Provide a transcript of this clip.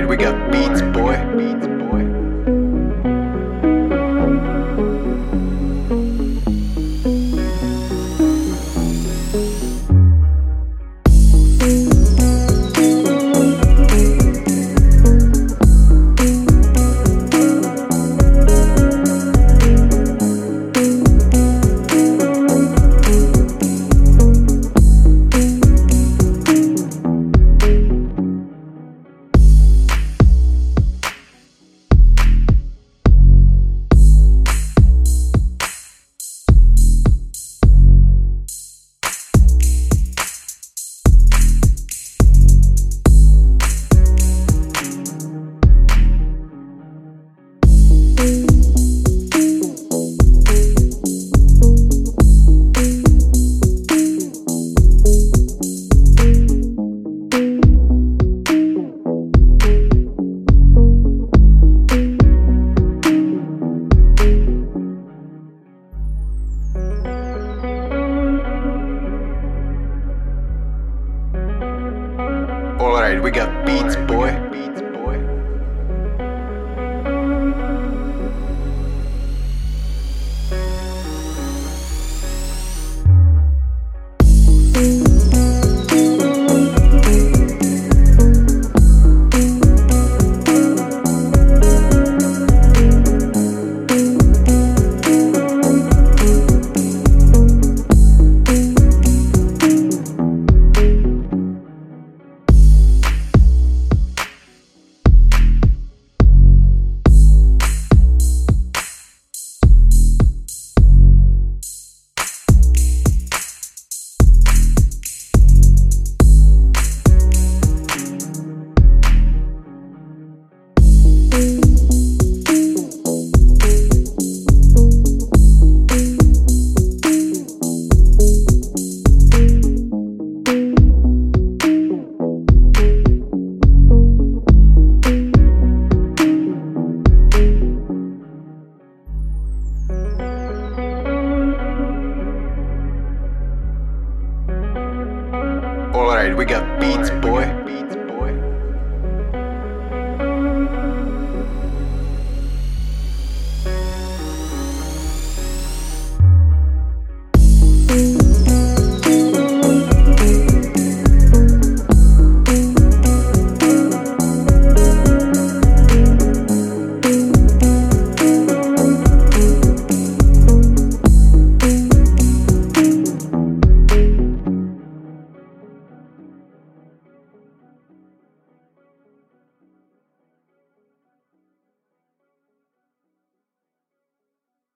right, we got beats, boy. Beats, boy. Alright, we got beats, boy. Alright, we got beats, boy.